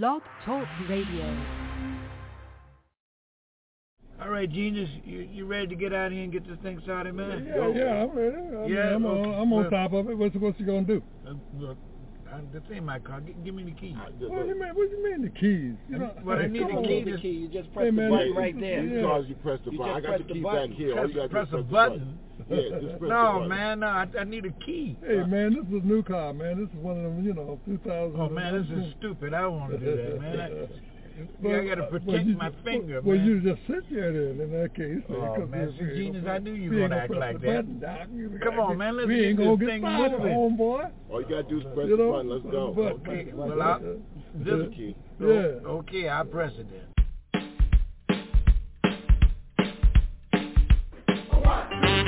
Blog Talk Radio. All right, Genius, you, you ready to get out of here and get this thing started, man? Yeah, yeah, I'm ready. I yeah, I'm, okay. on, I'm on top of it. What's, what's you going to do? Uh, look, this ain't my car. G- give me the keys. What do you mean, what do you mean the keys? You know, what I need the key. The key. You just press hey, man, the button right there. Yeah. Because you press the you button. I got the key back here. Press, press, press a button. Yeah, no, man, no, I, I need a key. Hey, man, this is a new car, man. This is one of them, you know, 2000. Oh, man, this is stupid. I don't want to do that, man. I, But, I got to uh, protect you, my finger, well, man. you just sit there then in that case. Oh, man, so genius, I knew you were going to act like that. Button, Come on, man, let's we ain't get this thing moving. Homeboy. All you got to do is press you know, the button. Let's go. Button. Okay, well, I, uh, this key. Yeah. Okay, I press it then. One.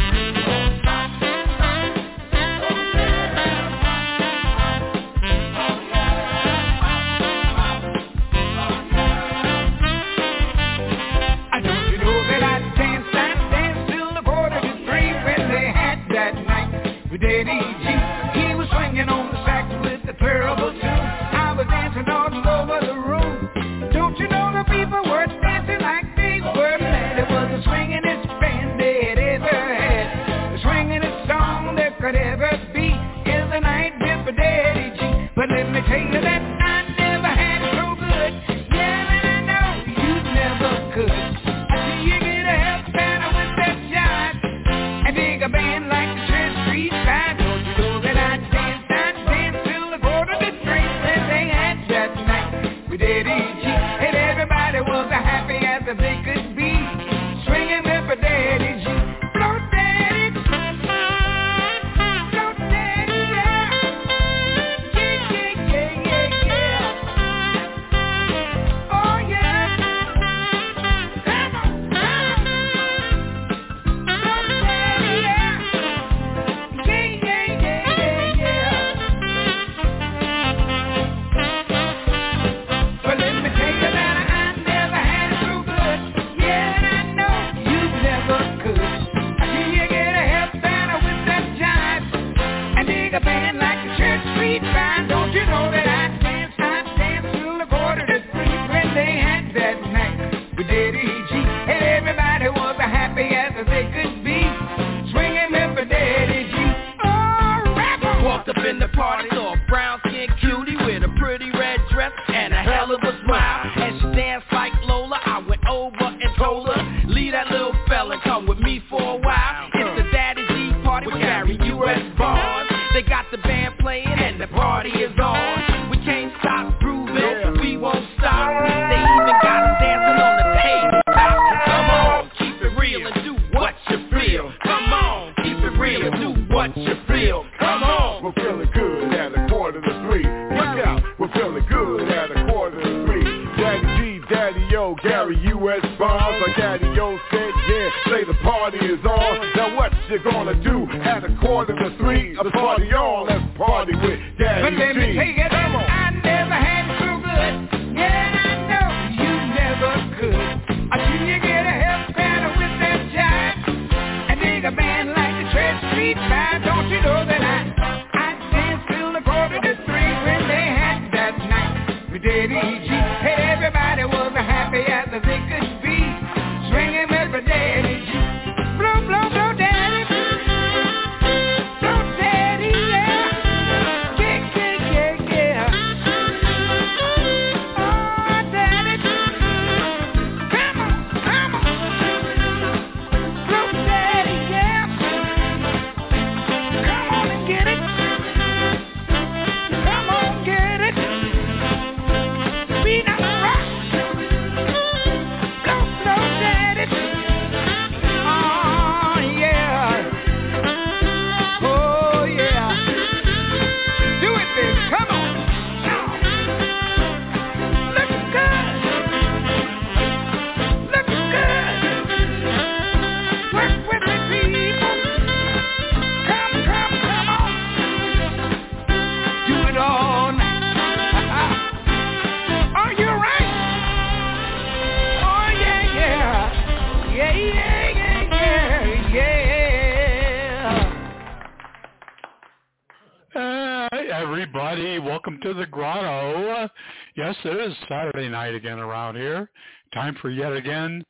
Time for yet again,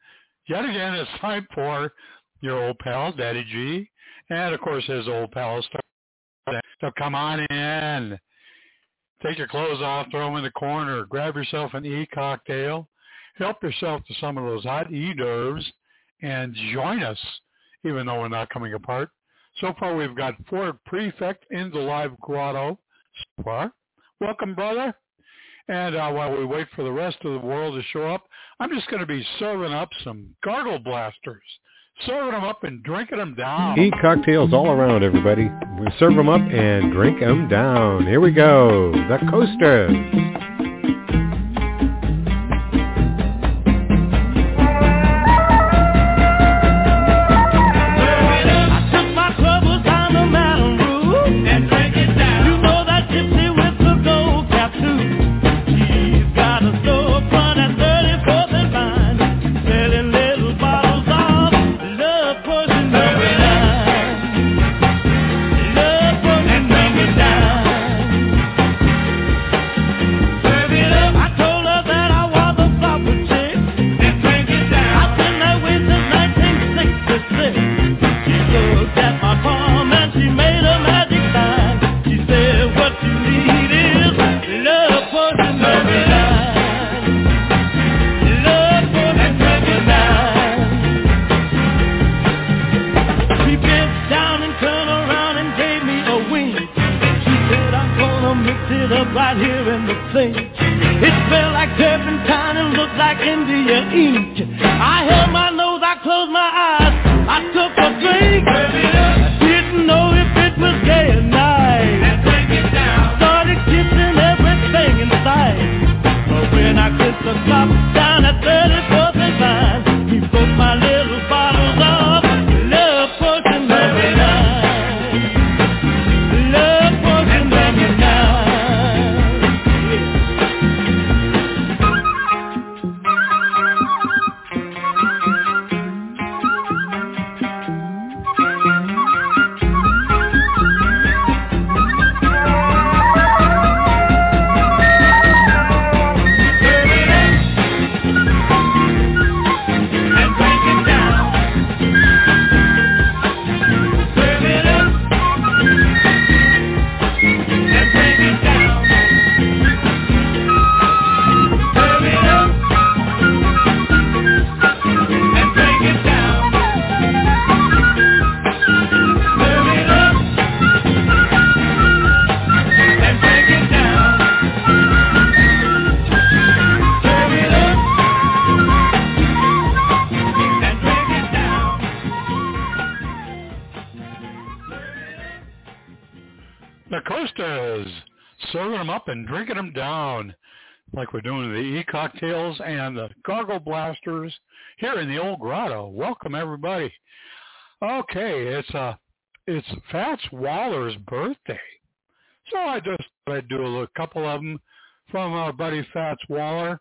yet again it's time for your old pal, Daddy G, and of course his old pals. So come on in. Take your clothes off, throw them in the corner, grab yourself an e-cocktail, help yourself to some of those hot e-nerves, and join us, even though we're not coming apart. So far, we've got Ford Prefect in the live grotto. So far. Welcome, brother. And uh, while we wait for the rest of the world to show up, I'm just going to be serving up some gargle blasters. Serving them up and drinking them down. Eat cocktails all around, everybody. We serve them up and drink them down. Here we go. The Coasters. Cocktails and the gargle blasters here in the old grotto. Welcome everybody. Okay, it's uh it's Fats Waller's birthday. So I just thought I'd do a couple of them from our buddy Fats Waller.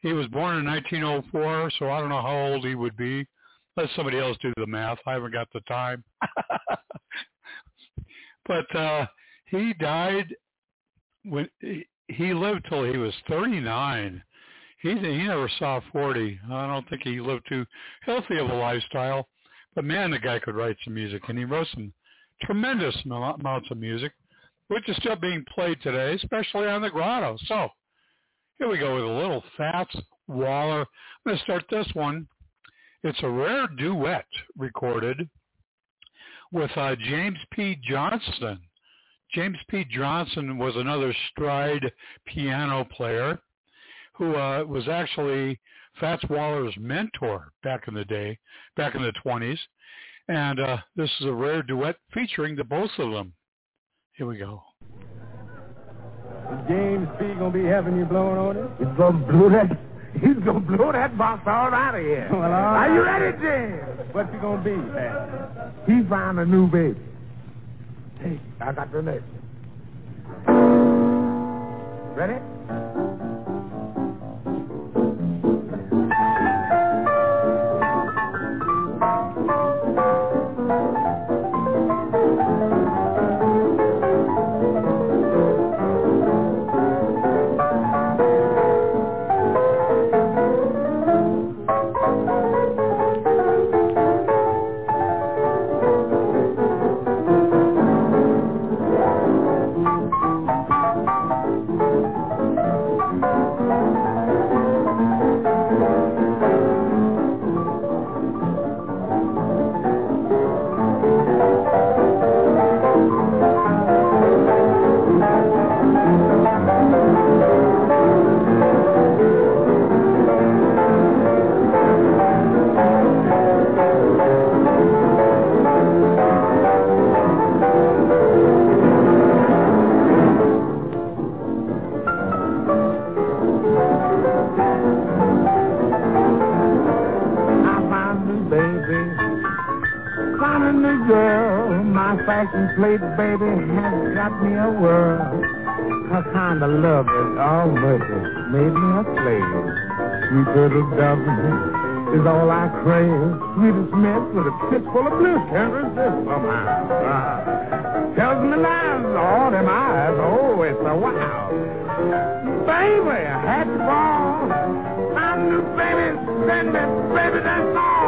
He was born in 1904, so I don't know how old he would be. Let somebody else do the math. I haven't got the time. but uh he died when he lived till he was 39 he he never saw 40. I don't think he lived too healthy of a lifestyle. But man, the guy could write some music, and he wrote some tremendous amounts of music, which is still being played today, especially on the Grotto. So here we go with a little Fats Waller. I'm going to start this one. It's a rare duet recorded with uh, James P. Johnston. James P. Johnston was another stride piano player who uh, was actually Fats Waller's mentor back in the day, back in the 20s. And uh, this is a rare duet featuring the both of them. Here we go. Is James P. gonna be having you blowing on it? He's gonna blow that. He's gonna blow that box all out of here. Well, Are you ready, James? What's he gonna be, Pat? He found a new baby. Hey, I got the next. Ready? Fashion plate baby has got me a whirl. Her kind of love is all mercy, made me a slave. Sweet little dove is all I crave. Sweetest mess with a fist full of bliss. Can't resist somehow. Uh, tells me lies, all them eyes. Oh, it's a wow. Baby, a hat ball. I'm the baby, send it, baby, that's all,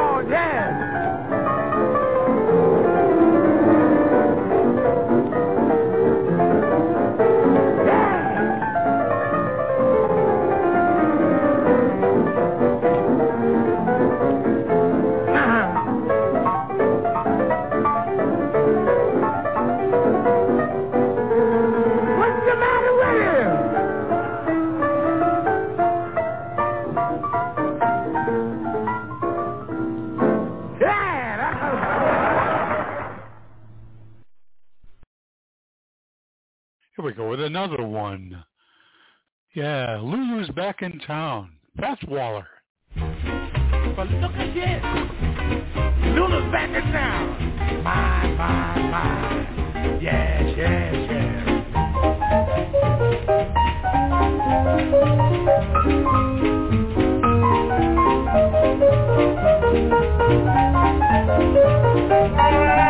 another one. Yeah, Lulu's back in town. That's Waller. But look at this. Lulu's back in town. My, my, my. Yes, yes, yes. Gotta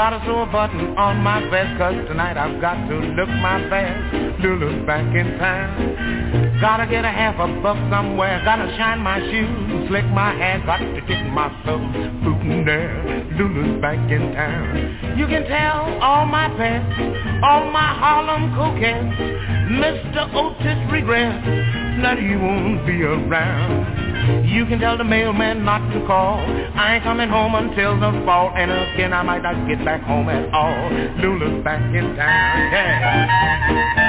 Gotta sew a button on my vest. Cause tonight I've got to look my best. Lulu's back in town. Gotta get a half a buck somewhere. Gotta shine my shoes, slick my hair. Got to get my soul bootin' there. Lulu's back in town. You can tell all my pets, all my Harlem coquettes. Mr. Otis regrets that he won't be around. You can tell the mailman not to call. I ain't coming home until the fall. And again, I might not get back home at all. Lulu's back in town. Yeah.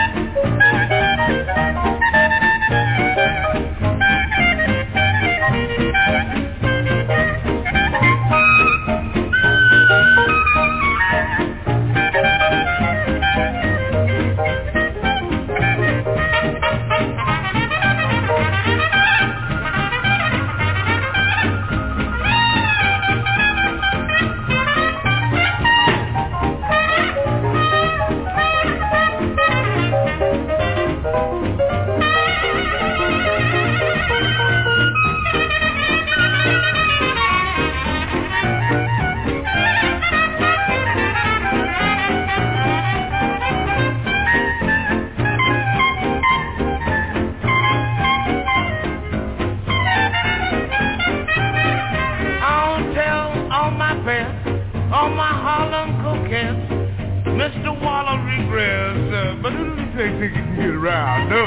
Around. No,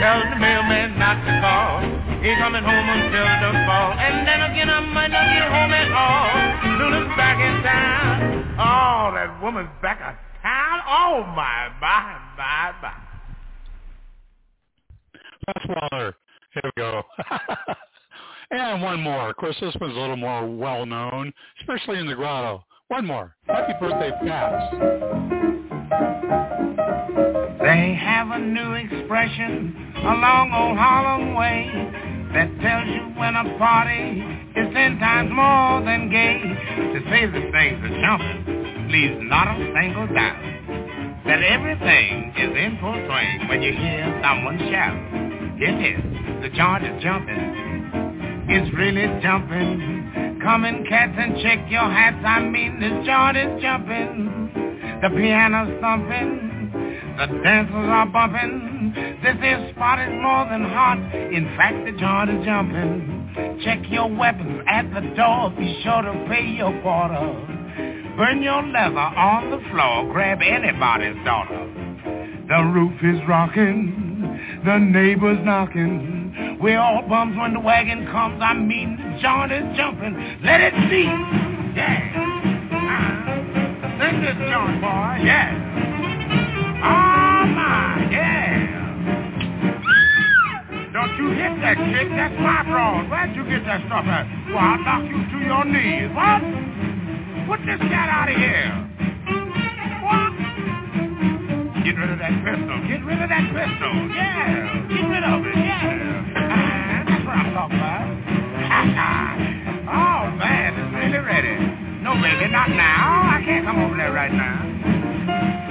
tell the mailman not to call. Ain't coming home until the fall, and then again I might not get home at all. Lulu's back in town. Oh, that woman's back in town. Oh my, my, my, my. Fats Waller. Here we go. and one more. Of course, this one's a little more well known, especially in the grotto. One more. Happy birthday, Fats. They have a new expression along old Harlem way that tells you when a party is ten times more than gay. To say the things are jumping leaves not a single doubt that everything is in full swing when you hear someone shout. It is. The joint is jumping. It's really jumping. Come in, cats, and check your hats. I mean, the joint is jumping. The piano's thumping. The dancers are bumping. This here spot is more than hot. In fact, the joint is jumping. Check your weapons at the door. Be sure to pay your quarter. Burn your leather on the floor. Grab anybody's daughter. The roof is rocking. The neighbors knocking. We're all bums when the wagon comes. I mean, the joint is jumping. Let it see. Yeah. Uh, sing this joint, boy. Yeah. Oh my, yeah. Don't you hit that that's my problem. Where'd you get that stuff I'll knock you to your knees. What? Put this cat out of here. What? Get rid of that pistol. Get rid of that pistol. Yeah. Get rid of it. Yeah. Ah, that's what I'm talking about. oh, man. It's really ready. No, baby, not now. I can't come over there right now.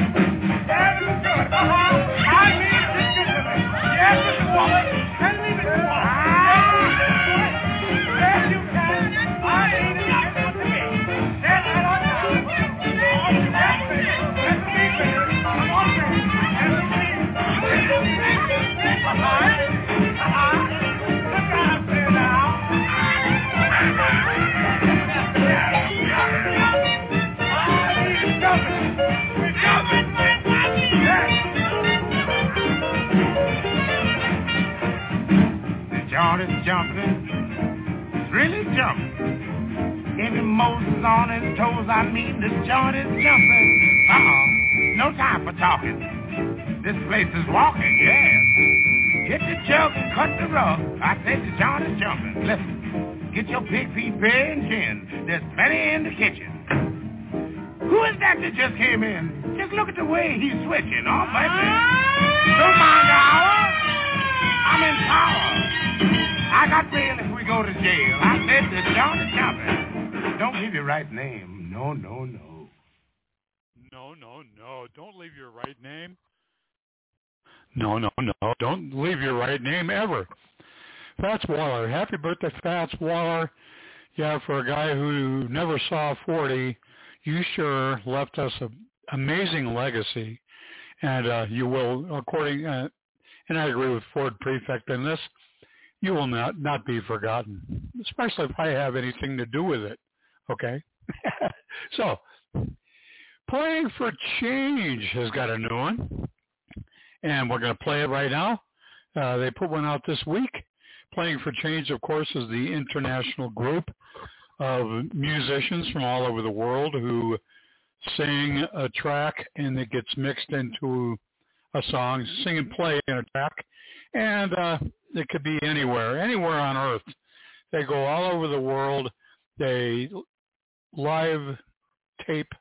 Good. Uh-huh. I need this. Yes, Mrs. Wallace. Send me Mrs. Wallace. Is jumping. Really jumping. Every Moses on his toes, I mean the joint is jumping. Uh-uh. No time for talking. This place is walking, yes. Hit the jug and cut the rug. I said the joint is jumping. Listen, get your pig feet bare and gin. There's plenty in the kitchen. Who is that that just came in? Just look at the way he's switching. Oh, baby. Don't mind the hour. I'm in power. I got bail if we go to jail. I said the John is. Don't give your right name. No, no, no. No, no, no. Don't leave your right name. No, no, no. Don't leave your right name ever. Fats Waller. Happy birthday, Fats Waller. Yeah, for a guy who never saw 40, you sure left us an amazing legacy. And uh, you will, according, uh, and I agree with Ford Prefect in this, you will not, not be forgotten, especially if I have anything to do with it. Okay? so, Playing for Change has got a new one, and we're going to play it right now. Uh, they put one out this week. Playing for Change, of course, is the international group of musicians from all over the world who sing a track and it gets mixed into a song, sing and play in a track, and uh, it could be anywhere, anywhere on earth. They go all over the world. They live tape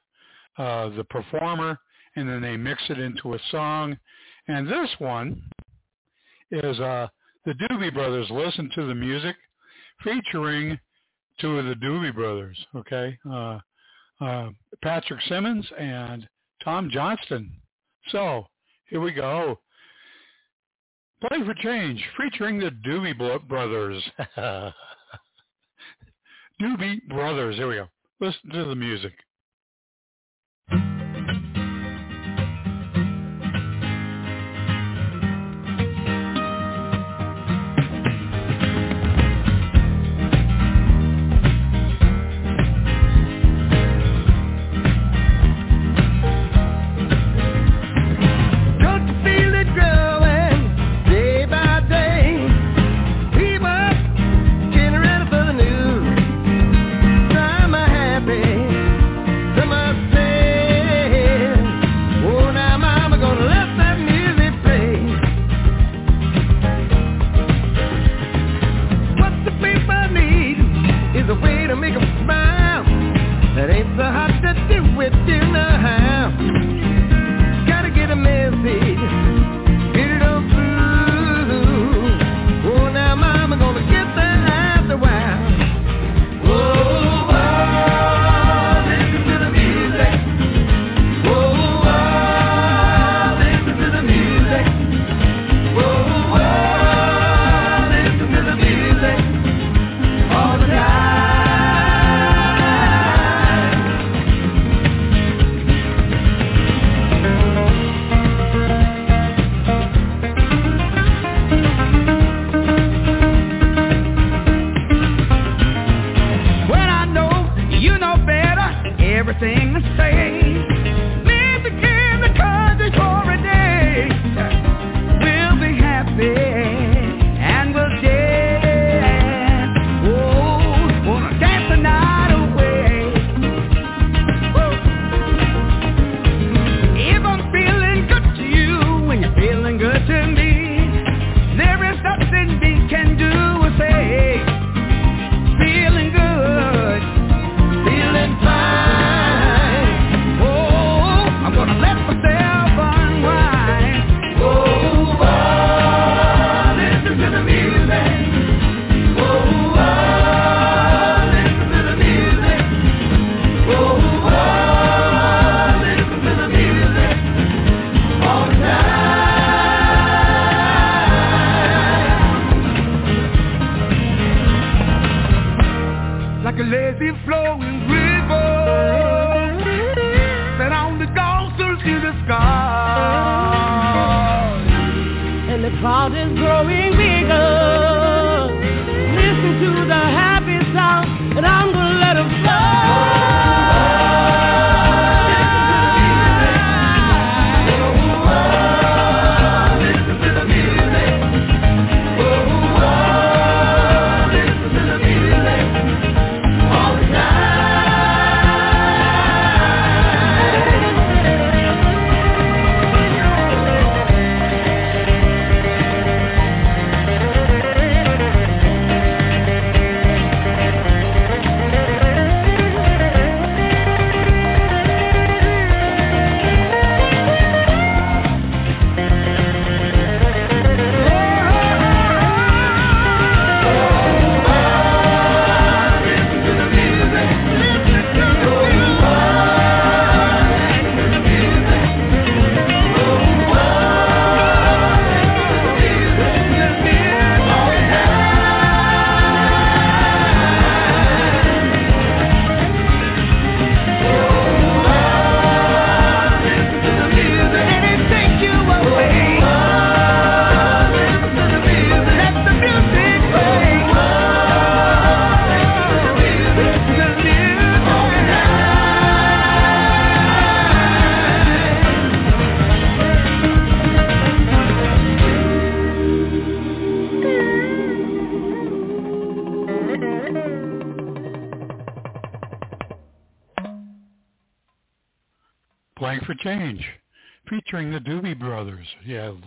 uh, the performer, and then they mix it into a song. And this one is uh, the Doobie Brothers. Listen to the music featuring two of the Doobie Brothers. Okay, uh, uh, Patrick Simmons and Tom Johnston. So here we go. Play for Change, featuring the Doobie Brothers. Doobie Brothers. Here we go. Listen to the music.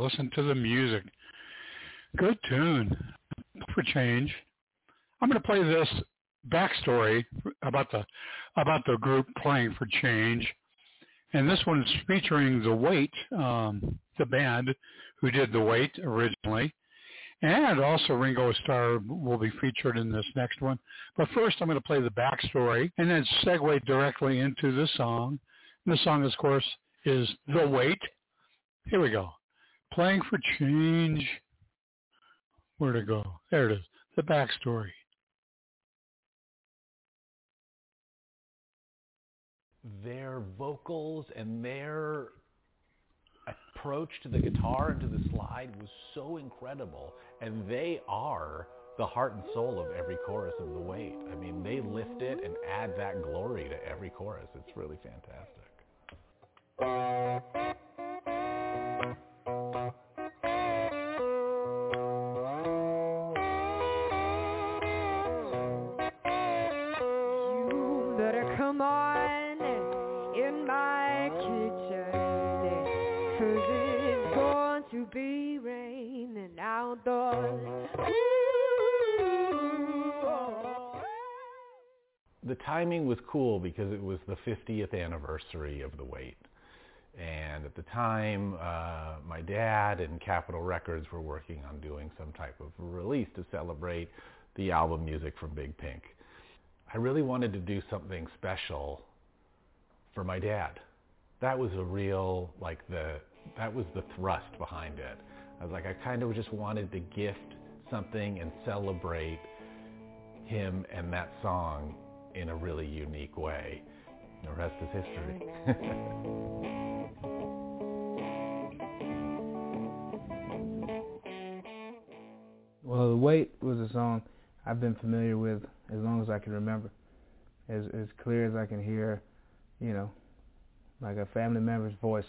Listen to the music. Good tune for change. I'm going to play this backstory about the about the group playing for change, and this one's featuring the Weight, um, the band who did the Weight originally, and also Ringo Starr will be featured in this next one. But first, I'm going to play the backstory and then segue directly into the song. And the song, of course, is The Weight. Here we go. Playing for change. Where'd it go? There it is. The backstory. Their vocals and their approach to the guitar and to the slide was so incredible. And they are the heart and soul of every chorus of The Weight. I mean, they lift it and add that glory to every chorus. It's really fantastic. On in my kitchen, 'cause it's going to be raining outdoors. The timing was cool because it was the 50th anniversary of The Weight. And at the time, uh, my dad and Capitol Records were working on doing some type of release to celebrate the album music from Big Pink. I really wanted to do something special for my dad. That was a real, like the, that was the thrust behind it. I was like, I kind of just wanted to gift something and celebrate him and that song in a really unique way. The rest is history. Well, The Weight was a song I've been familiar with as long as I can remember. As as clear as I can hear, you know, like a family member's voice.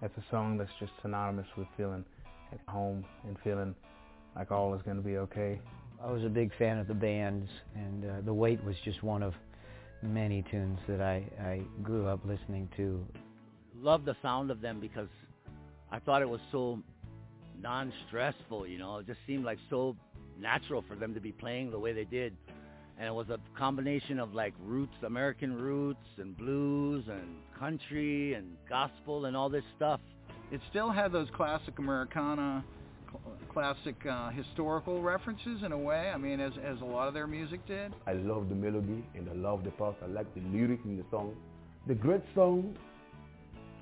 That's a song that's just synonymous with feeling at home and feeling like all is going to be okay. I was a big fan of the bands, and uh, The Weight was just one of many tunes that I, I grew up listening to. Love the sound of them because I thought it was so non-stressful, you know. It just seemed like so natural for them to be playing the way they did. And it was a combination of like roots, American roots and blues and country and gospel and all this stuff. It still had those classic Americana, cl- classic uh, historical references in a way. I mean, as as a lot of their music did. I love the melody and I love the parts. I like the lyrics in the song. The great song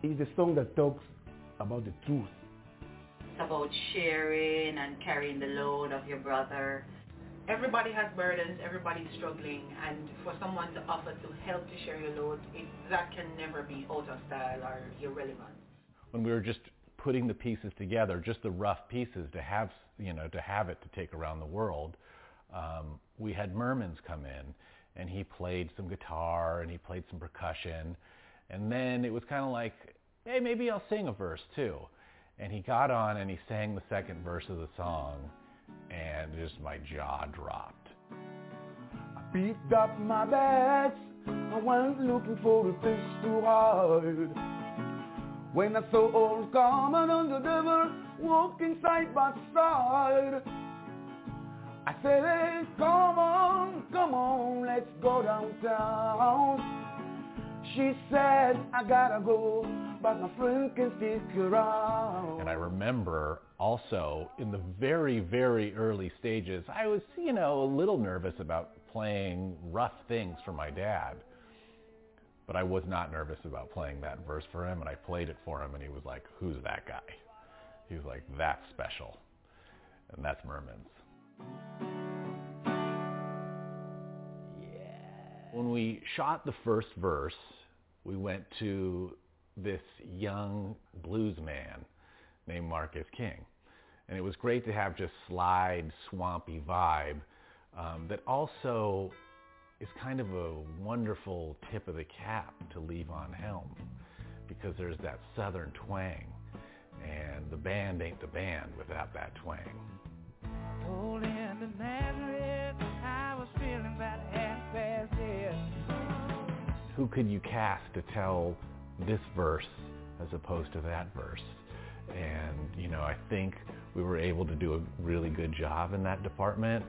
is the song that talks about the truth. It's about sharing and carrying the load of your brother. everybody has burdens, everybody's struggling, and for someone to offer to help to share your load, it, that can never be out of style or irrelevant. When we were just putting the pieces together, just the rough pieces to have, you know, to have it to take around the world, um, we had Mermans come in, and he played some guitar and he played some percussion, and then it was kind of like, hey, maybe I'll sing a verse too. And he got on and he sang the second verse of the song, and just my jaw dropped. I picked up my bags. I went looking for a fish to hide. When I saw old Carmen and the devil walking side by side, I said, hey, come on, come on, let's go downtown. She said, I gotta go, but my friend can stick around. And I remember also in the very, very early stages, I was, you know, a little nervous about playing rough things for my dad. But I was not nervous about playing that verse for him, and I played it for him, and he was like, who's that guy? He was like, that's special. And that's Mermans. Yeah. When we shot the first verse, we went to this young blues man named Marcus King. And it was great to have just slide, swampy vibe um, that also is kind of a wonderful tip of the cap to Levon Helm because there's that southern twang. And the band ain't the band without that twang. Who could you cast to tell this verse as opposed to that verse? And, you know, I think we were able to do a really good job in that department.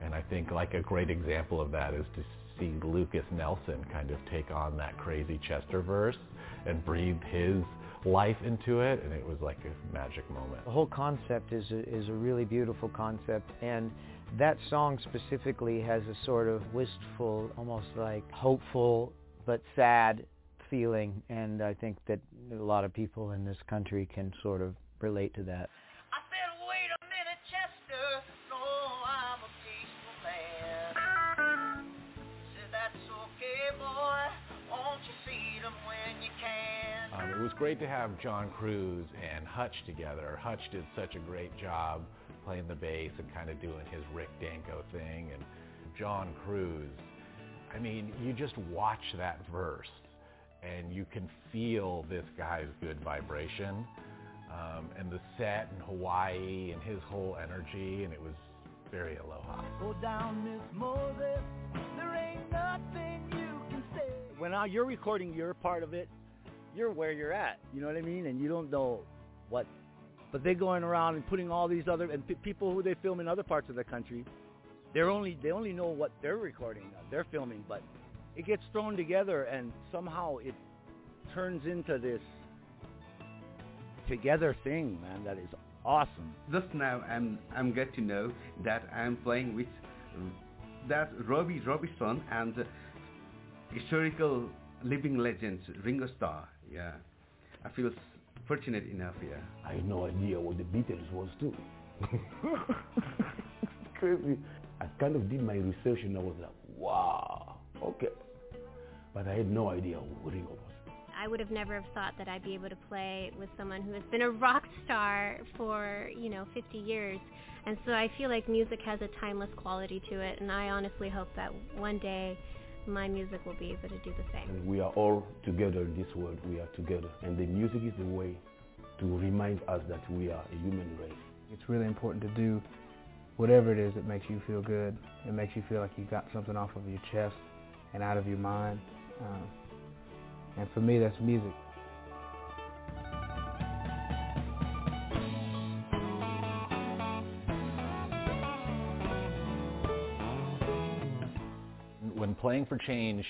And I think like a great example of that is to see Lukas Nelson kind of take on that crazy Chester verse and breathe his life into it and it was like a magic moment. The whole concept is a, is a really beautiful concept and that song specifically has a sort of wistful, almost like hopeful but sad feeling and I think that a lot of people in this country can sort of relate to that. Um, it was great to have John Cruz and Hutch together. Hutch did such a great job playing the bass and kind of doing his Rick Danko thing. And John Cruz, I mean, you just watch that verse and you can feel this guy's good vibration. Um, and the set in Hawaii and his whole energy, and it was very aloha. Go down, Miss Moses. There ain't nothing you can say. When now you're recording your part of it, you're where you're at. You know what I mean? And you don't know what. But they're going around and putting all these other and p- people who they film in other parts of the country. They're only they only know what they're recording, uh, they're filming, but it gets thrown together and somehow it turns into this together thing, man. That is awesome. Just now, I'm I'm get to know that I'm playing with that Robbie Robinson and historical living legends Ringo Starr. Yeah, I feel fortunate enough. Yeah. I had no idea what the Beatles was too. it's crazy. I kind of did my research and I was like, wow, okay. But I had no idea who Ringo was. I would have never have thought that I'd be able to play with someone who has been a rock star for, you know, 50 years. And so I feel like music has a timeless quality to it, and I honestly hope that one day my music will be able to do the same. And we are all together in this world. We are together. And the music is the way to remind us that we are a human race. It's really important to do whatever it is that makes you feel good. It makes you feel like you got something off of your chest and out of your mind. Um, and for me, that's music. When Playing for Change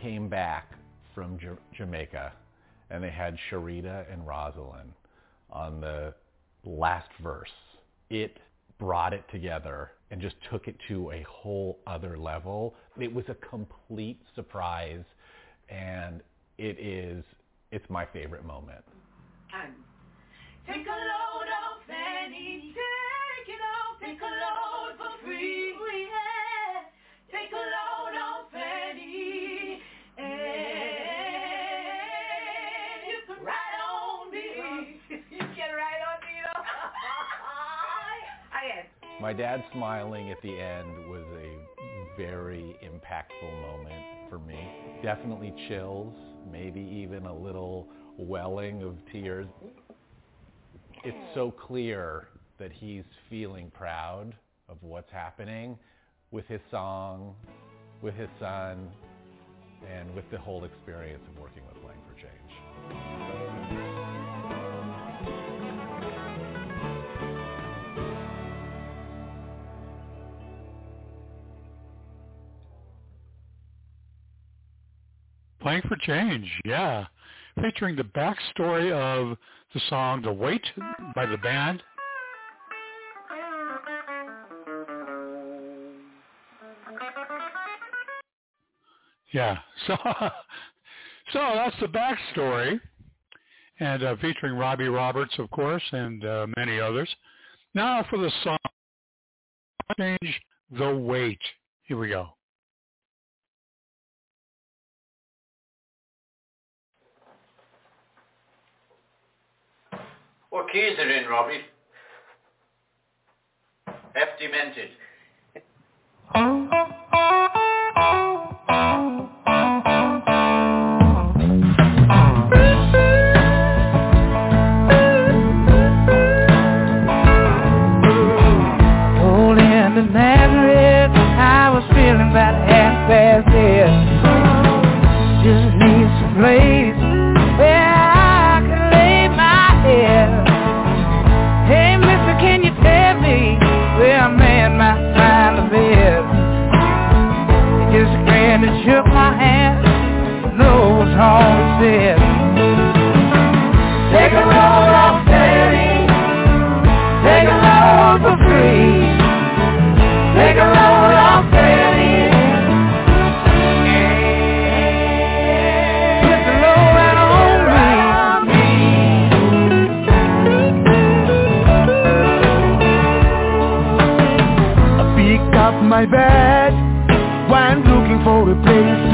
came back from J- Jamaica, and they had Sharita and Rosalind on the last verse, it brought it together and just took it to a whole other level. It was a complete surprise, and it is it's my favorite moment. Um, take a load off Fanny, take it off, take a load for free. Yeah. Take a load off Fanny, and you can on me. you can ride on me. I am. My dad smiling at the end was a very impactful moment for me. Definitely chills, maybe even a little welling of tears. It's so clear that he's feeling proud of what's happening with his song, with his son, and with the whole experience of working with him. Playing for Change, yeah. Featuring the backstory of the song The Weight by the band. Yeah, so so that's the backstory, and uh, featuring Robbie Roberts, of course, and uh, many others. Now for the song, change the weight. Here we go. What keys are in, Robbie? Half demented. my bed I'm looking for a place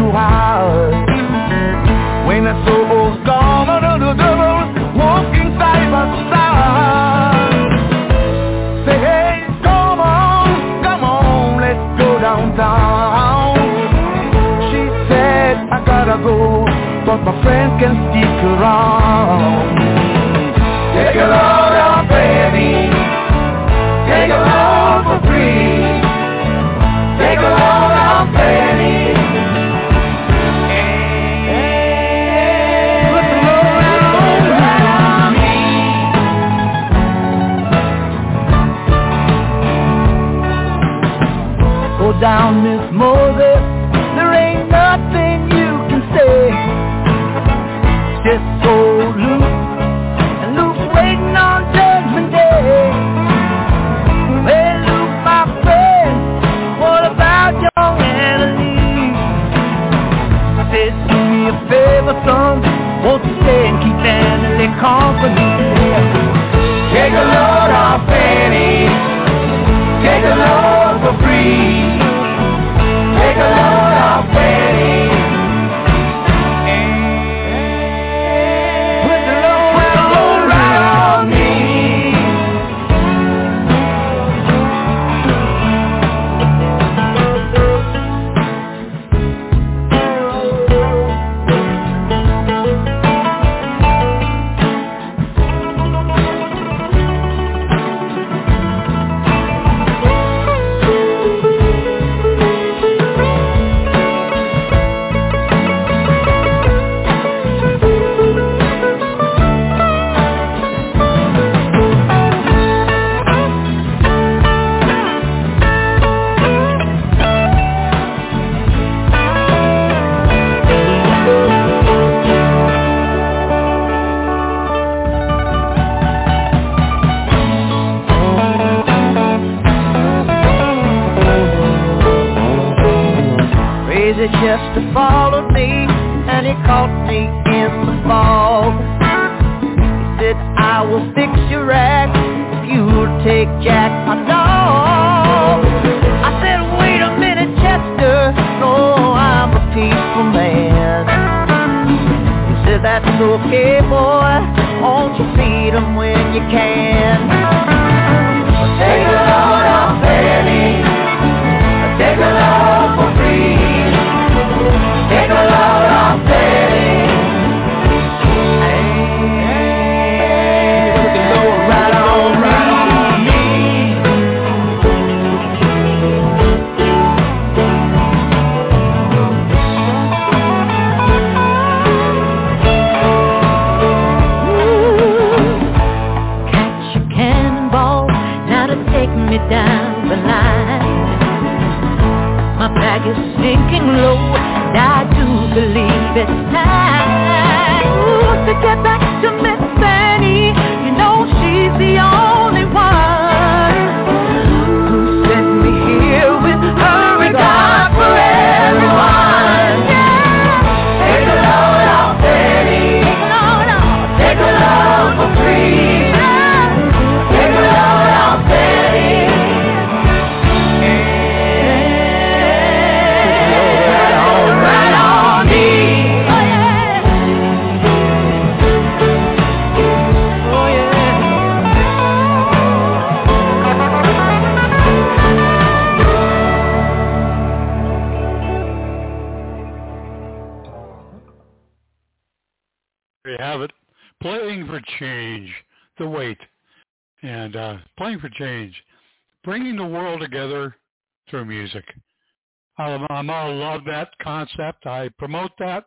concept. I promote that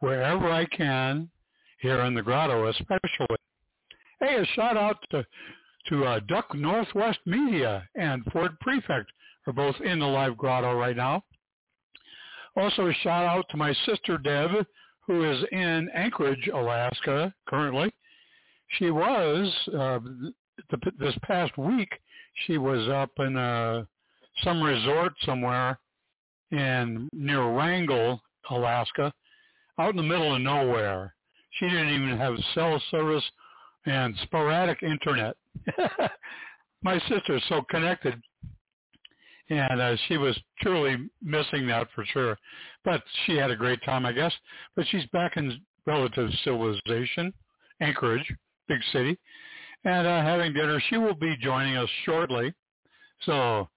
wherever I can, here in the grotto especially. Hey, a shout out to to uh, Duck Northwest Media and Ford Prefect are both in the live grotto right now. Also, a shout out to my sister Deb, who is in Anchorage, Alaska, currently. She was uh, th- this past week. She was up in uh, some resort somewhere in near Wrangell, Alaska, out in the middle of nowhere. She didn't even have cell service and sporadic internet. My sister is so connected, and uh, she was truly missing that for sure. But she had a great time, I guess. But she's back in relative civilization, Anchorage, big city, and uh, having dinner. She will be joining us shortly. So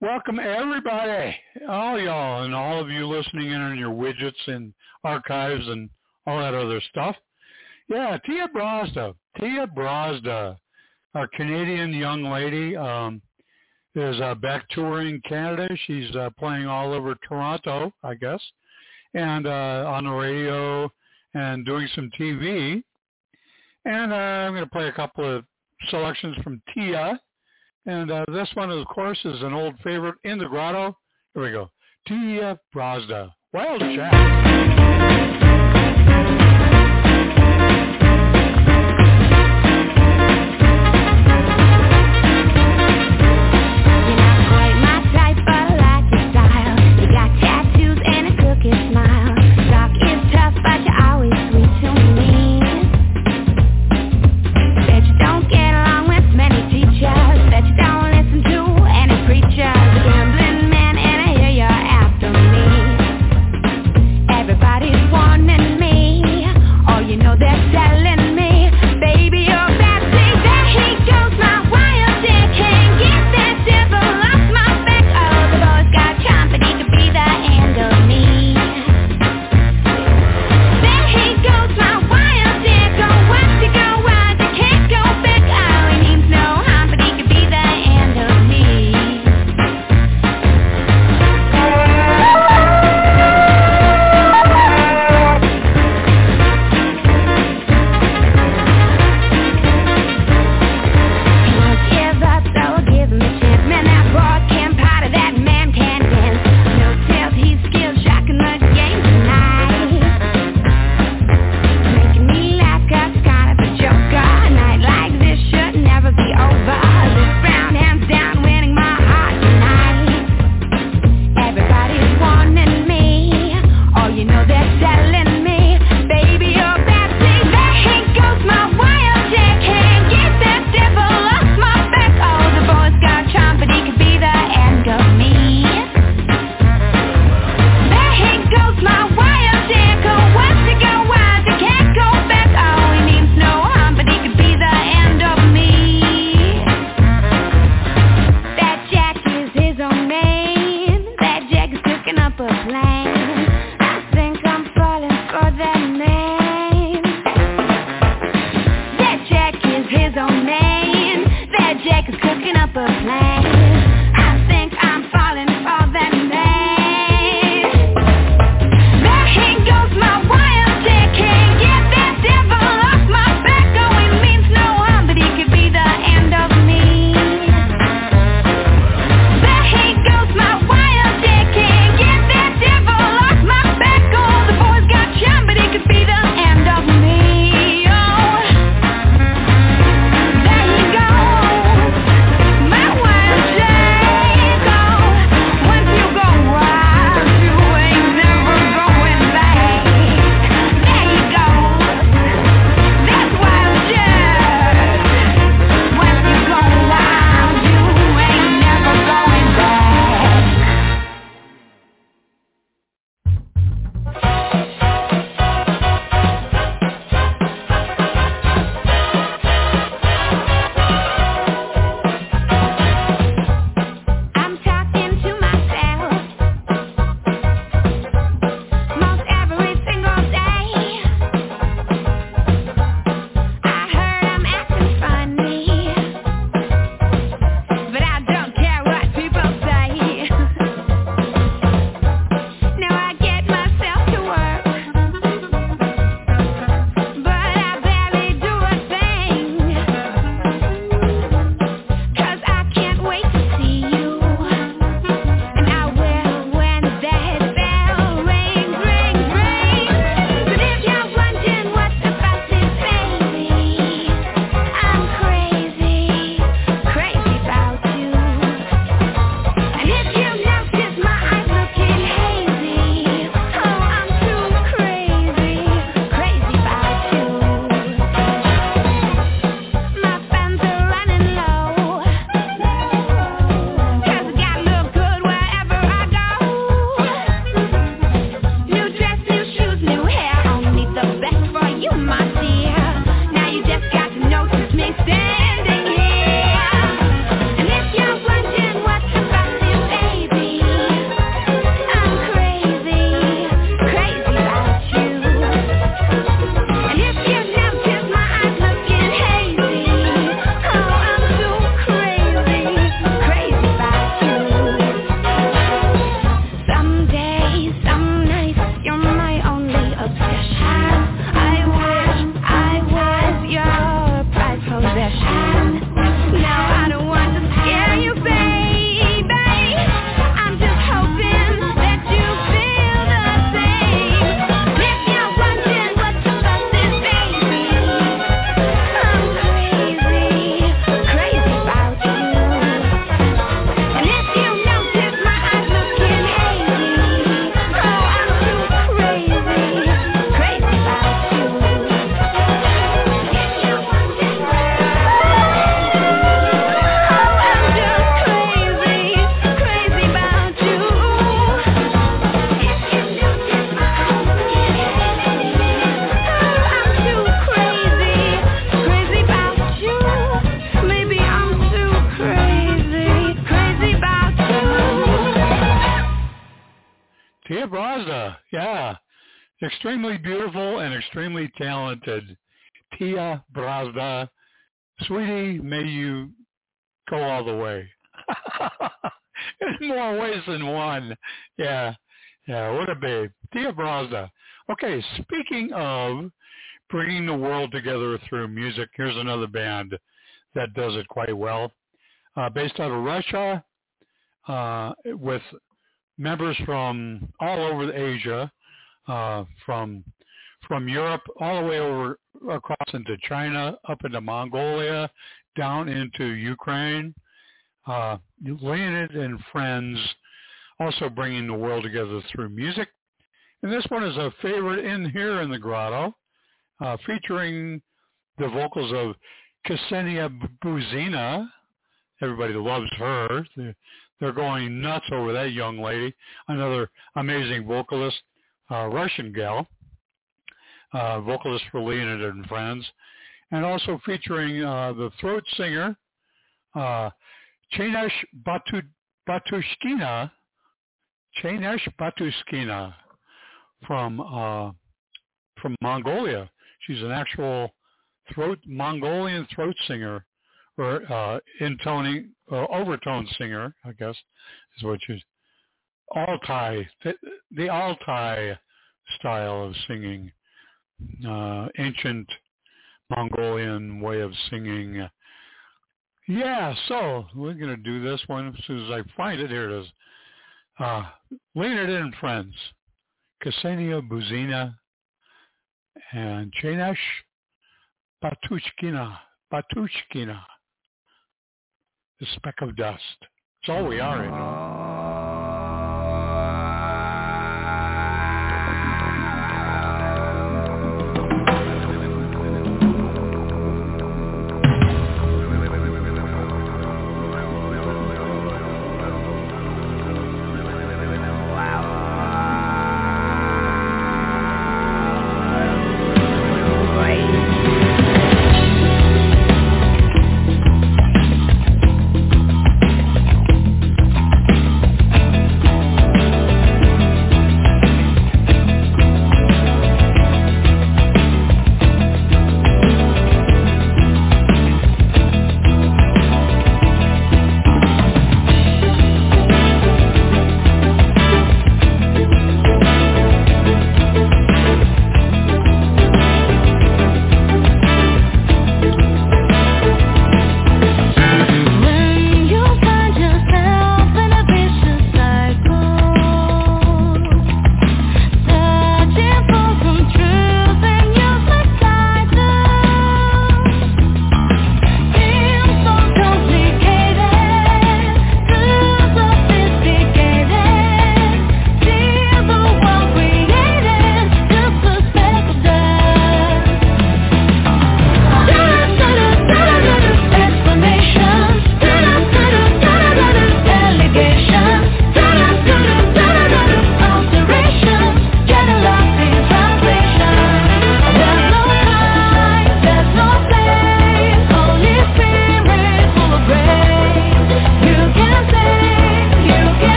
welcome everybody, all y'all, and all of you listening in on your widgets and archives and all that other stuff. Yeah, Tia Brazda. Tia Brazda, our Canadian young lady, um, is uh, back touring Canada. She's uh, playing all over Toronto, I guess, and uh, on the radio and doing some TV. And uh, I'm going to play a couple of selections from Tia. And uh, this one, of course, is an old favorite in the grotto. Here we go. Tia Brazda, Wild Chat. Extremely beautiful and extremely talented Tia Brazda. Sweetie, may you go all the way. In more ways than one. Yeah. Yeah, what a babe. Tia Brazda. Okay, speaking of bringing the world together through music, here's another band that does it quite well. Uh, based out of Russia, uh, with members from all over Asia, uh, from from Europe all the way over across into China, up into Mongolia, down into Ukraine. Uh, Leonid and Friends also bringing the world together through music. And this one is a favorite in here in the grotto, uh, featuring the vocals of Ksenia Buzina. Everybody loves her. They're, they're going nuts over that young lady. Another amazing vocalist, uh, Russian gal, uh, vocalist for Leonid and Friends, and also featuring uh, the throat singer, uh, Chanesh Batu, Batushkina, Chanesh Batushkina from uh, from Mongolia. She's an actual throat Mongolian throat singer or uh, intoning uh, overtone singer, I guess is what you Altai the, the Altai style of singing, uh, ancient Mongolian way of singing. Yeah, so we're gonna do this one as soon as I find it. Here it is. Uh, it in, Friends, Ksenia Buzina, and Chanesh Batushkina. Batushkina. The speck of dust. It's all we are in. Thank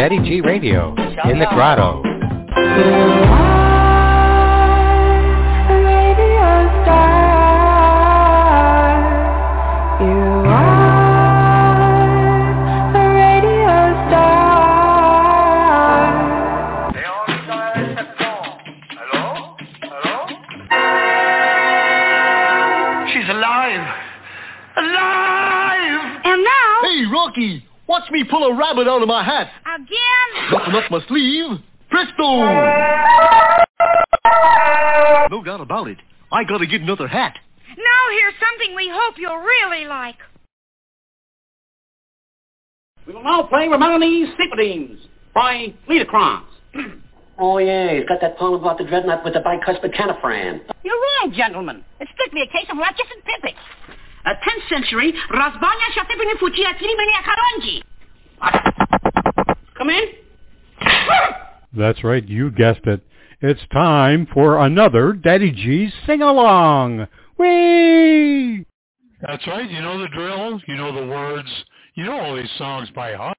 listening to Daddy G Radio in the grotto. You are a radio star. You are a radio star. She's alive! Alive! And now? Hey, Rocky! Watch me pull a rabbit out of my hat! Again? Nothing up my sleeve! Presto! No doubt about it. I gotta get another hat. Now here's something we hope you'll really like. We will now play Romani's Sympathies by Liederkranz. Oh, yeah, he's got that poem about the dreadnought with the bicuspid canifran. You're right, gentlemen. It's strictly a case of Ratchis and Pippet. A 10th century Razbanya Shatipini Fuchia Tirimania Karonji. Come in. That's right, you guessed it. It's time for another Daddy G's sing-along. Whee! That's right. You know the drill. You know the words. You know all these songs by heart.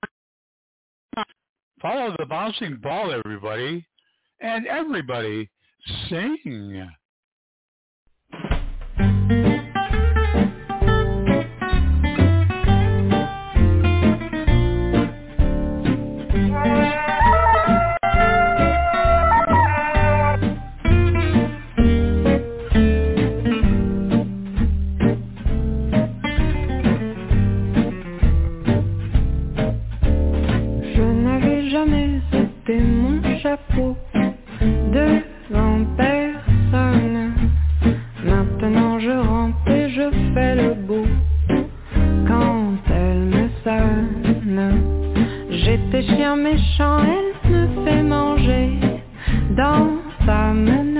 Follow the bouncing ball, everybody. And everybody sing. Devant personne. Maintenant je rentre et je fais le beau quand elle me sonne. J'étais chien méchant, elle me fait manger dans sa menette.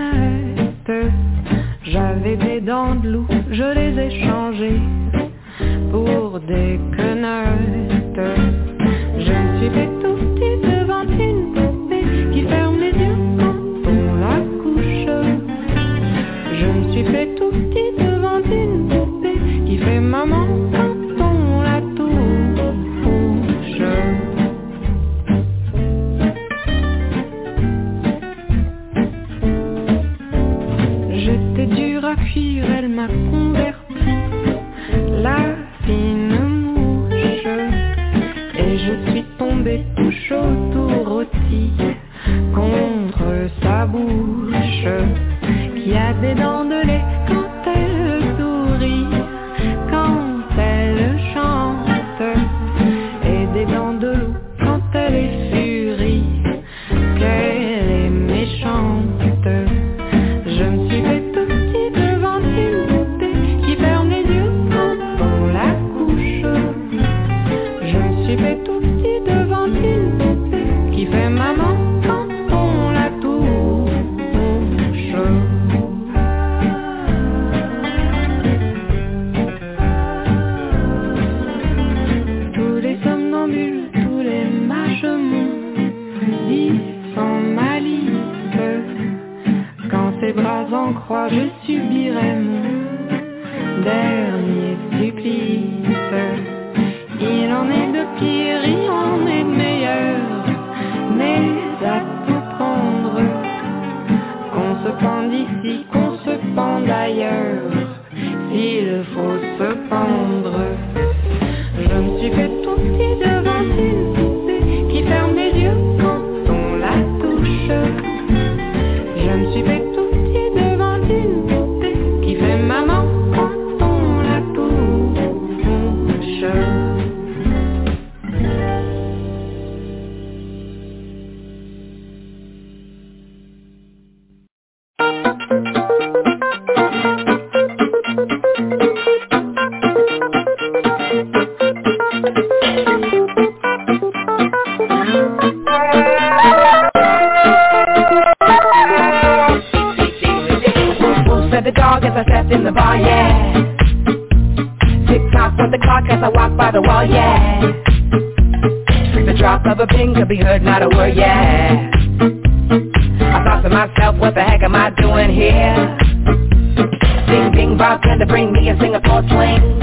Me a Singapore sling.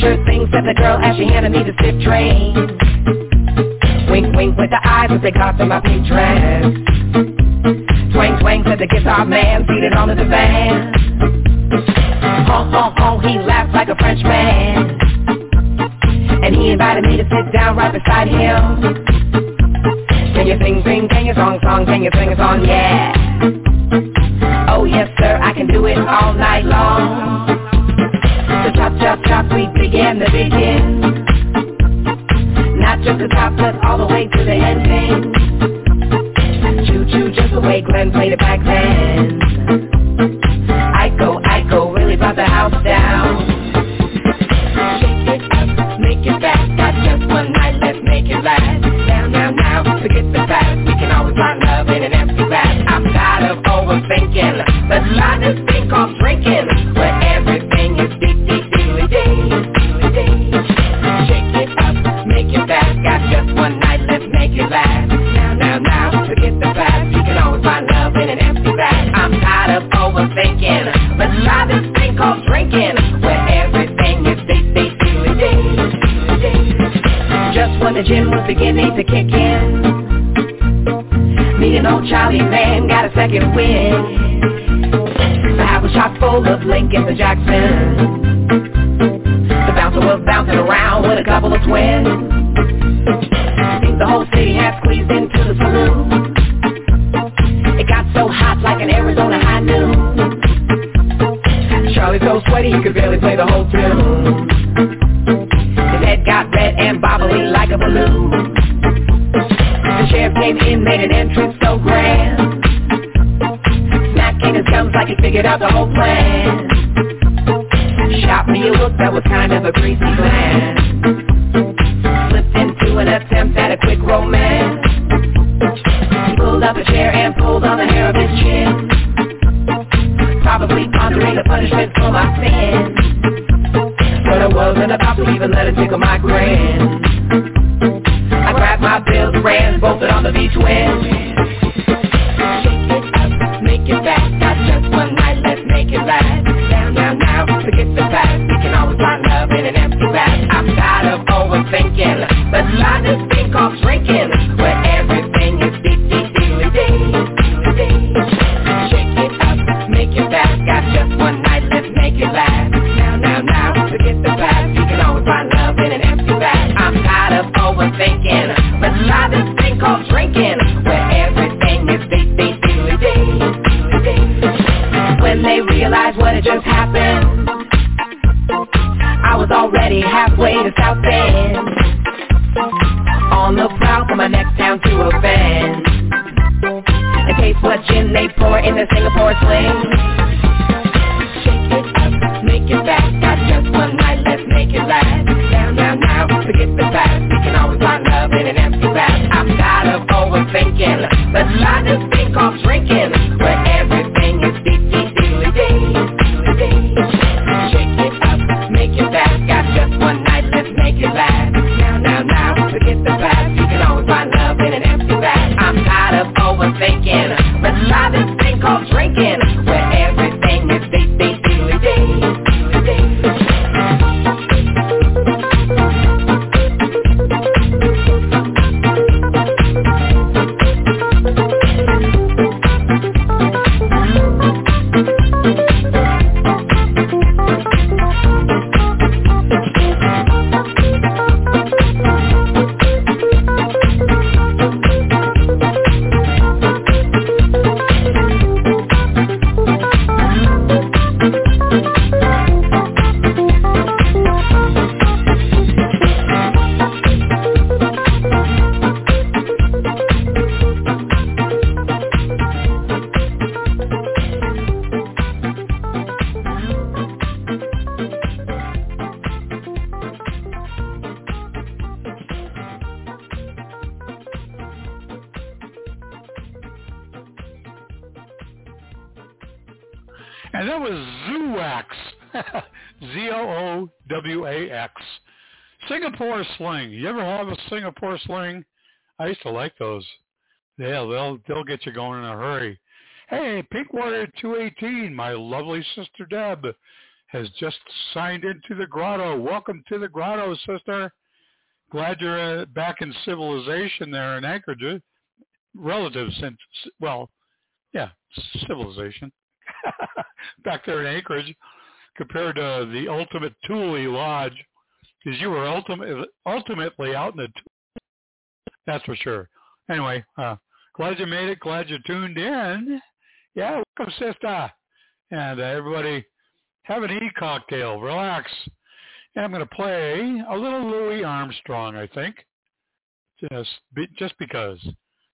sure thing, said the girl as she handed me the stiff train. Wink, wink with the eyes as they caught in my pink dress. Twang, twang, said the guitar man, seated on the divan. Honk, honk, honk, he laughed like a French man. And he invited me to sit down right beside him. Can you sing, sing, can you song, song, can you sing a song, yeah. Yes sir, I can do it all night long. The chop, chop, chop, we begin to begin. Not just the top, but all the way to the ending. Choo choo, just the way Glenn played it back then. Overthinking. Let's line this thing called drinking, where everything is deep, dealy dee, dealy dee. Shake it up, make it back. Got just one night, let's make it last. Now, now, now, forget the past. We can always find love in an empty glass. I'm tired of overthinking. Let's line this thing called drinking, where everything is dealy dee, dealy dee. Just when the gym was beginning to kick in. Me and old Charlie man got a second win. The chock full of Lincolns and Jackson. The bouncer was bouncing around with a couple of twins. The whole city had squeezed into the saloon. It got so hot like an Arizona high noon. Charlie so sweaty he could barely play the whole tune. His head got red and bobbly like a balloon. The sheriff came in, made an entrance sling. You ever have a Singapore sling? I used to like those. Yeah, they'll they'll get you going in a hurry. Hey, Pinkwater 218, my lovely sister Deb. has just signed into the grotto. Welcome to the grotto, sister. Glad you're uh, back in civilization there in Anchorage. Relative since, well, yeah, civilization. back there in Anchorage compared to the ultimate Thule Lodge because you were ultimate, ultimately out in the that's for sure. Anyway, uh, glad you made it. Glad you tuned in. Yeah, welcome, sister. And uh, everybody, have an e-cocktail. Relax. And I'm going to play a little Louis Armstrong, I think. Just, be, just because.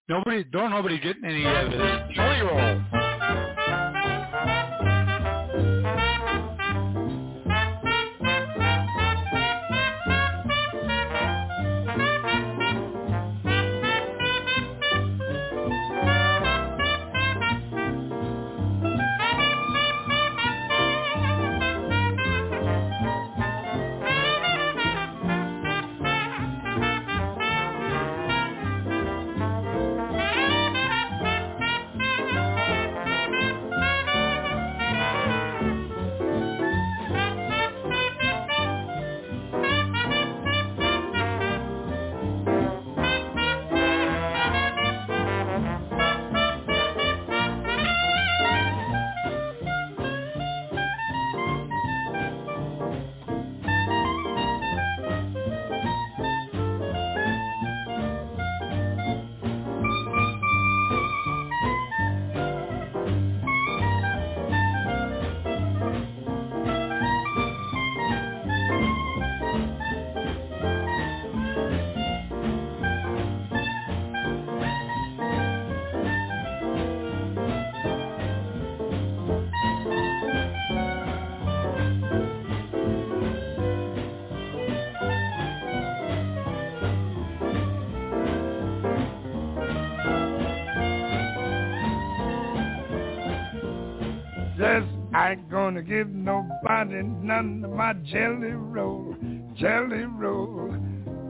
Nobody, don't nobody get any of jelly roll. Give nobody none of my jelly roll, jelly roll.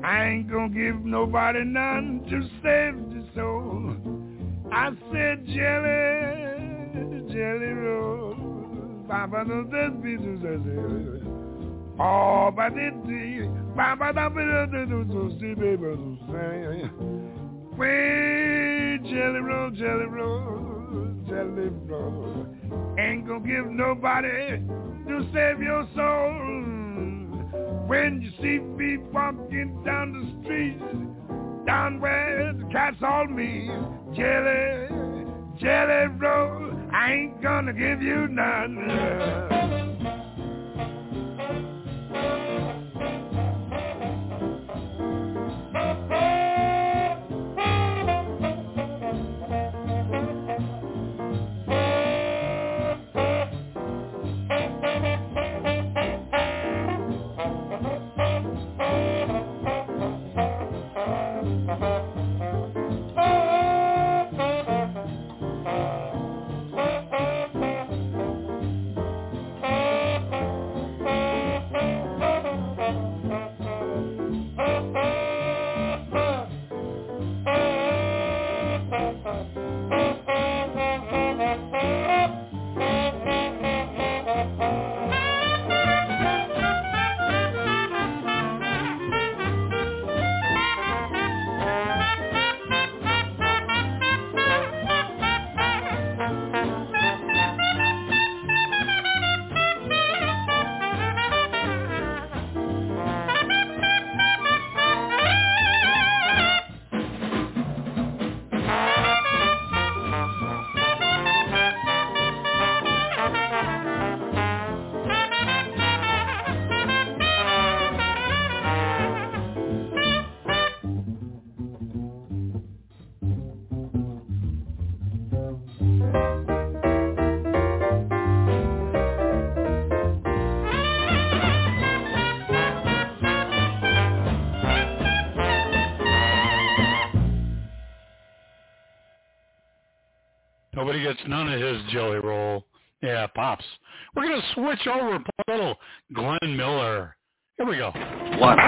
I ain't gonna give nobody none to save the soul. I said jelly, jelly roll. Baba do this be do this. Oh, but it. Baba da be do do baby. Way jelly roll, jelly roll, jelly roll. Ain't gonna give nobody to save your soul. When you see me walking down the street, down where the cats all meet, jelly, jelly roll, I ain't gonna give you none. None of his jelly roll. Yeah, pops. We're gonna switch over a little Glenn Miller. Here we go. One,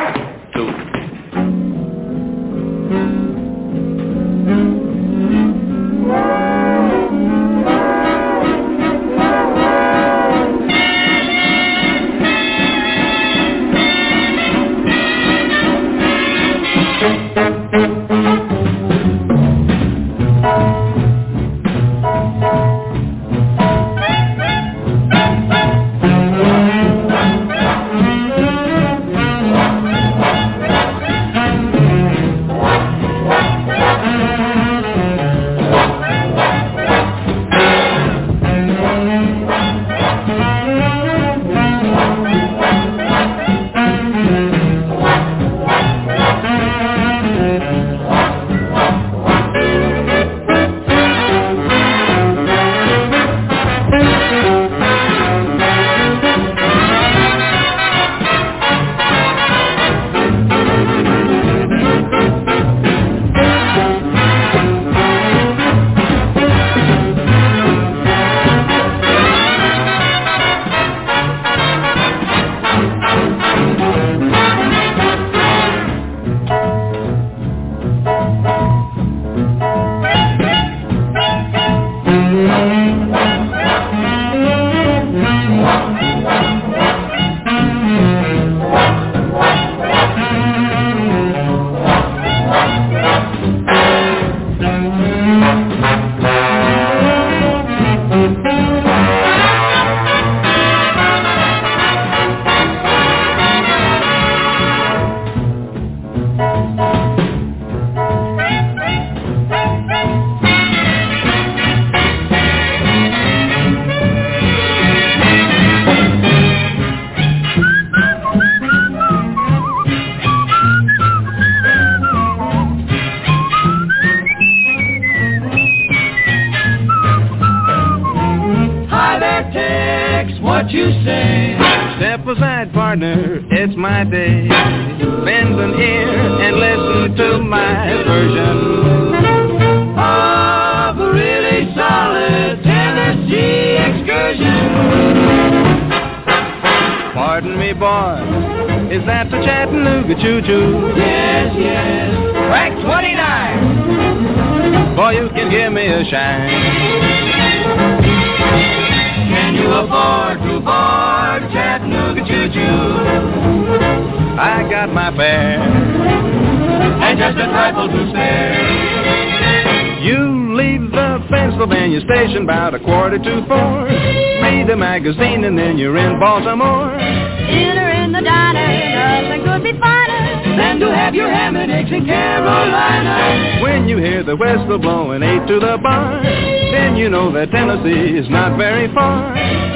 magazine and then you're in Baltimore. Dinner in the diner, nothing could be finer Than to have your ham and eggs in Carolina. When you hear the whistle blowing eight to the bar, then you know that Tennessee is not very far.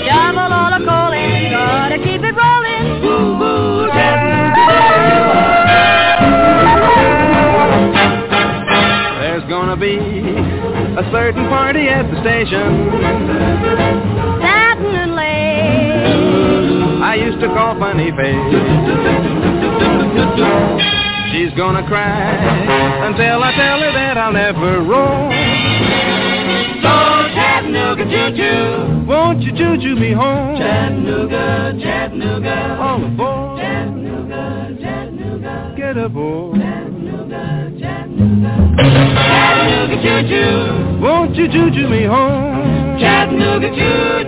Double all the calling, gotta keep it rolling. Boo boo, There's gonna be a certain party at the station. Satin and lace. I used to call Funny Face. She's gonna cry until I tell her that I'll never roam. So Chattanooga choo-choo, won't you choo-choo me home? Chattanooga, Chattanooga, all aboard. Chattanooga, Chattanooga, get aboard. Chattanooga, Chattanooga, Chattanooga choo-choo, won't you choo-choo me home? Chattanooga choo-choo.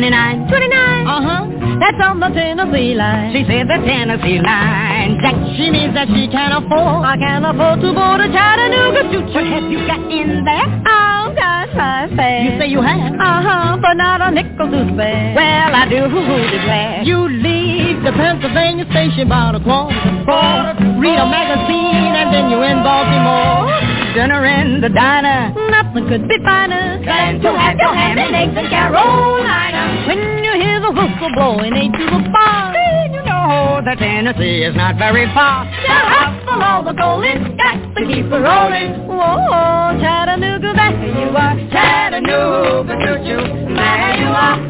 29. 29. Uh-huh. That's on the Tennessee line. She said the Tennessee line. Jack, she means that she can afford. I can afford to board a Chattanooga choo-choo. What have you got in there? I've got my fare. You say you have? Uh-huh, but not a nickel to spare. Well, I do declare. You leave the Pennsylvania station about a quarter to four. Read a magazine and then you're in Baltimore. Dinner in the diner. Nothing could be finer Than to have your ham and eggs in Carolina. When you hear the whistle blowing eight to the bar. Then you know that Tennessee is not very far. Shut up for all the calling, got to keep it rolling. Whoa, Chattanooga, there you are. Chattanooga, choo-choo, there you are.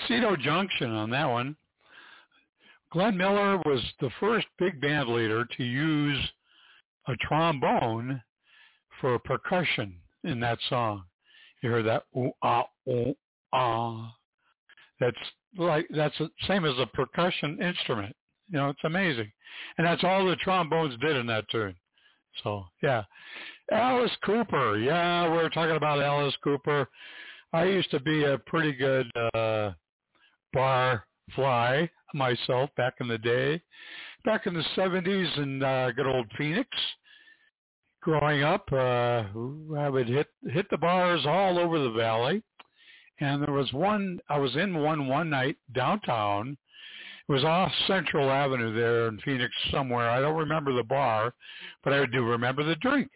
Tuxedo Junction on that one. Glenn Miller was the first big band leader to use a trombone for percussion in that song. You heard that ooh ah ooh ah. That's like that's the same as a percussion instrument. You know, it's amazing, and that's all the trombones did in that tune. So yeah, Alice Cooper. Yeah, we we're talking about Alice Cooper. I used to be a pretty good uh, bar fly myself back in the day, back in the 70s in uh, good old Phoenix. Growing up, uh, I would hit hit the bars all over the valley, and there was one. I was in one one night downtown. It was off Central Avenue there in Phoenix somewhere. I don't remember the bar, but I do remember the drink,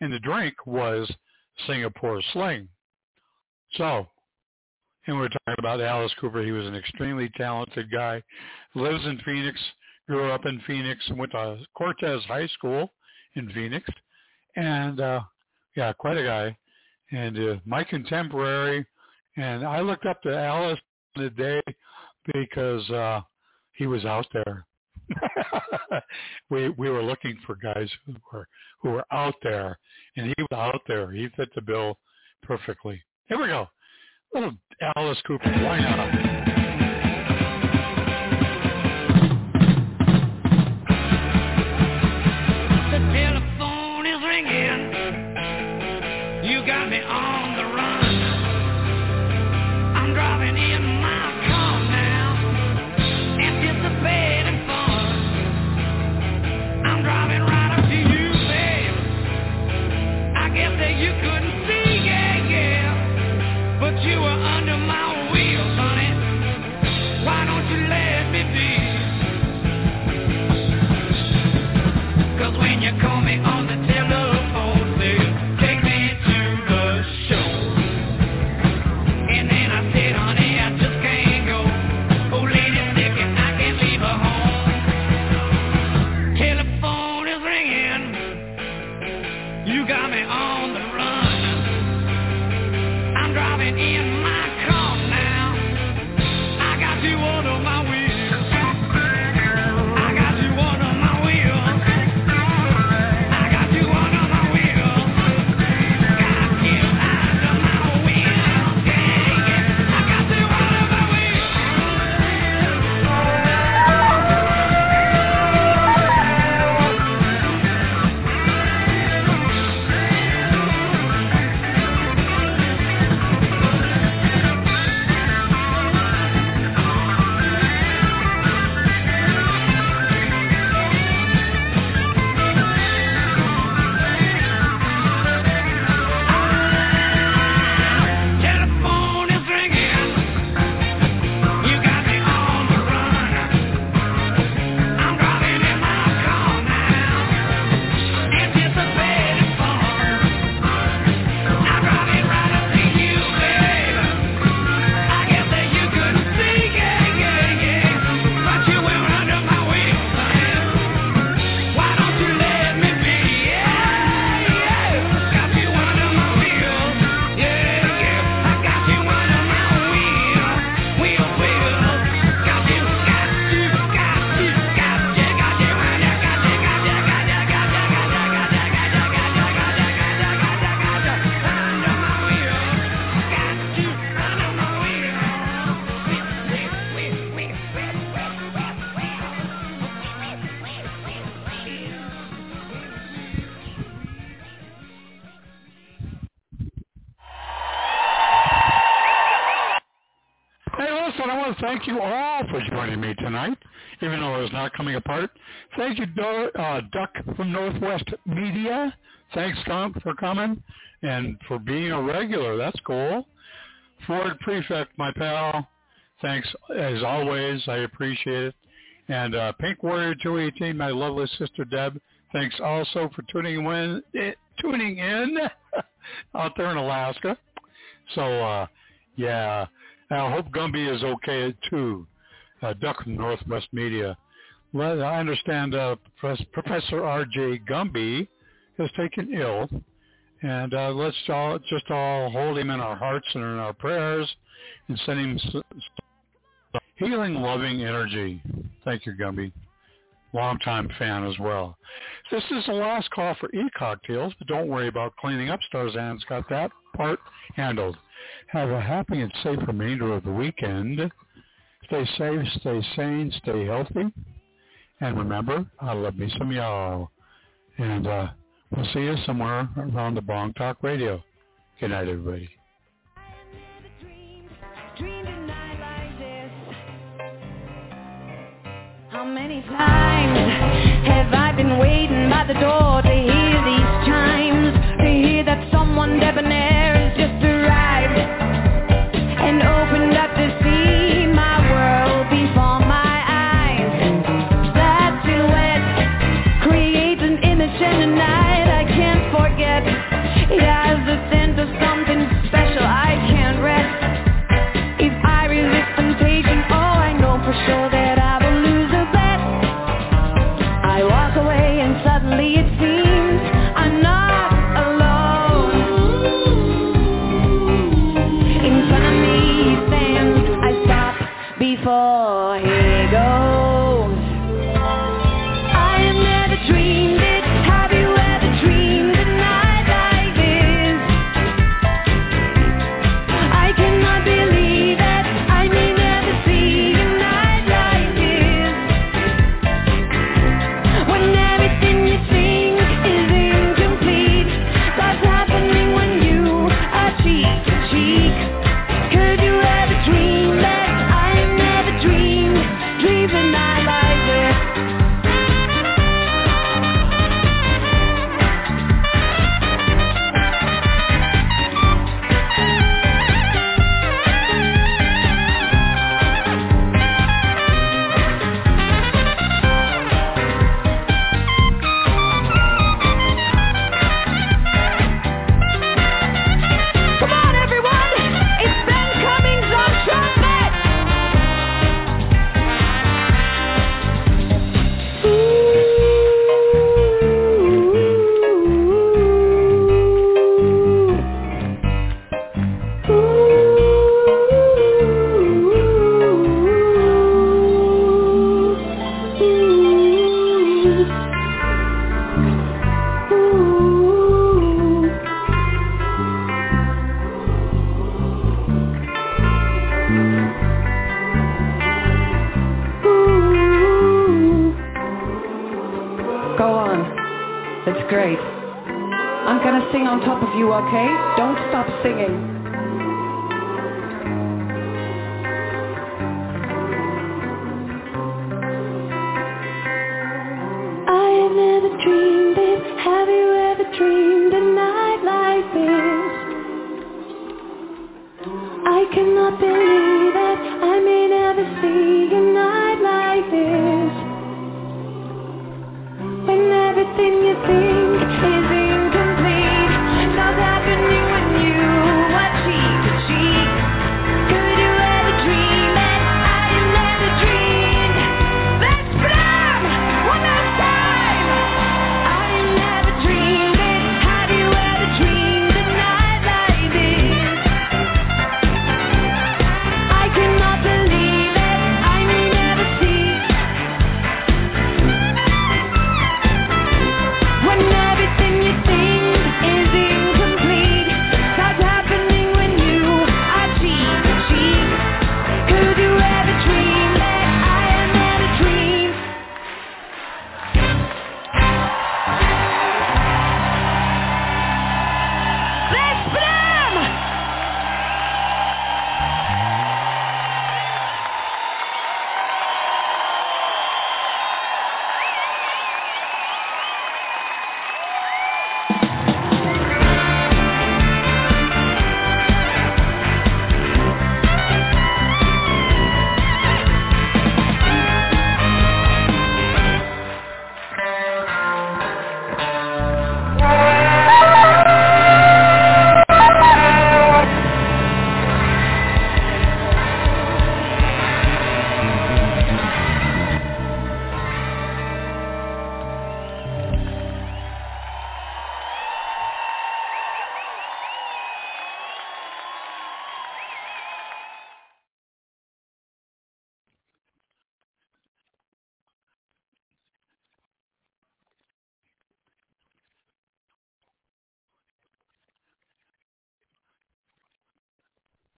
and the drink was Singapore Sling. So and we're talking about Alice Cooper. He was an extremely talented guy. Lives in Phoenix, grew up in Phoenix, and went to Cortez High School in Phoenix. And uh, yeah, quite a guy. And uh, my contemporary. And I looked up to Alice the day because uh, he was out there. we we were looking for guys who were who were out there, and he was out there. He fit the bill perfectly. Here we go. Alice Cooper. Why not? Tom, for coming and for being a regular. That's cool. Ford Prefect, my pal. Thanks as always. I appreciate it. And uh, Pink Warrior 218, my lovely sister Deb. Thanks also for tuning in, eh, tuning in out there in Alaska. So uh, yeah, I hope Gumby is okay too. Uh, Duck Northwest Media. Well, I understand uh, Professor R.J. Gumby has taken ill, And uh, let's all just all hold him in our hearts and in our prayers and send him healing, loving energy. Thank you, Gumby. Longtime fan as well. This is the last call for e-cocktails, but don't worry about cleaning up. Starzan's got that part handled. Have a happy and safe remainder of the weekend. Stay safe, stay sane, stay healthy. And remember, I love me some y'all. And uh, we'll see you somewhere around the Bong Talk Radio. Good night, everybody. How many times have I been waiting by the door to hear these chimes? To hear that someone debonair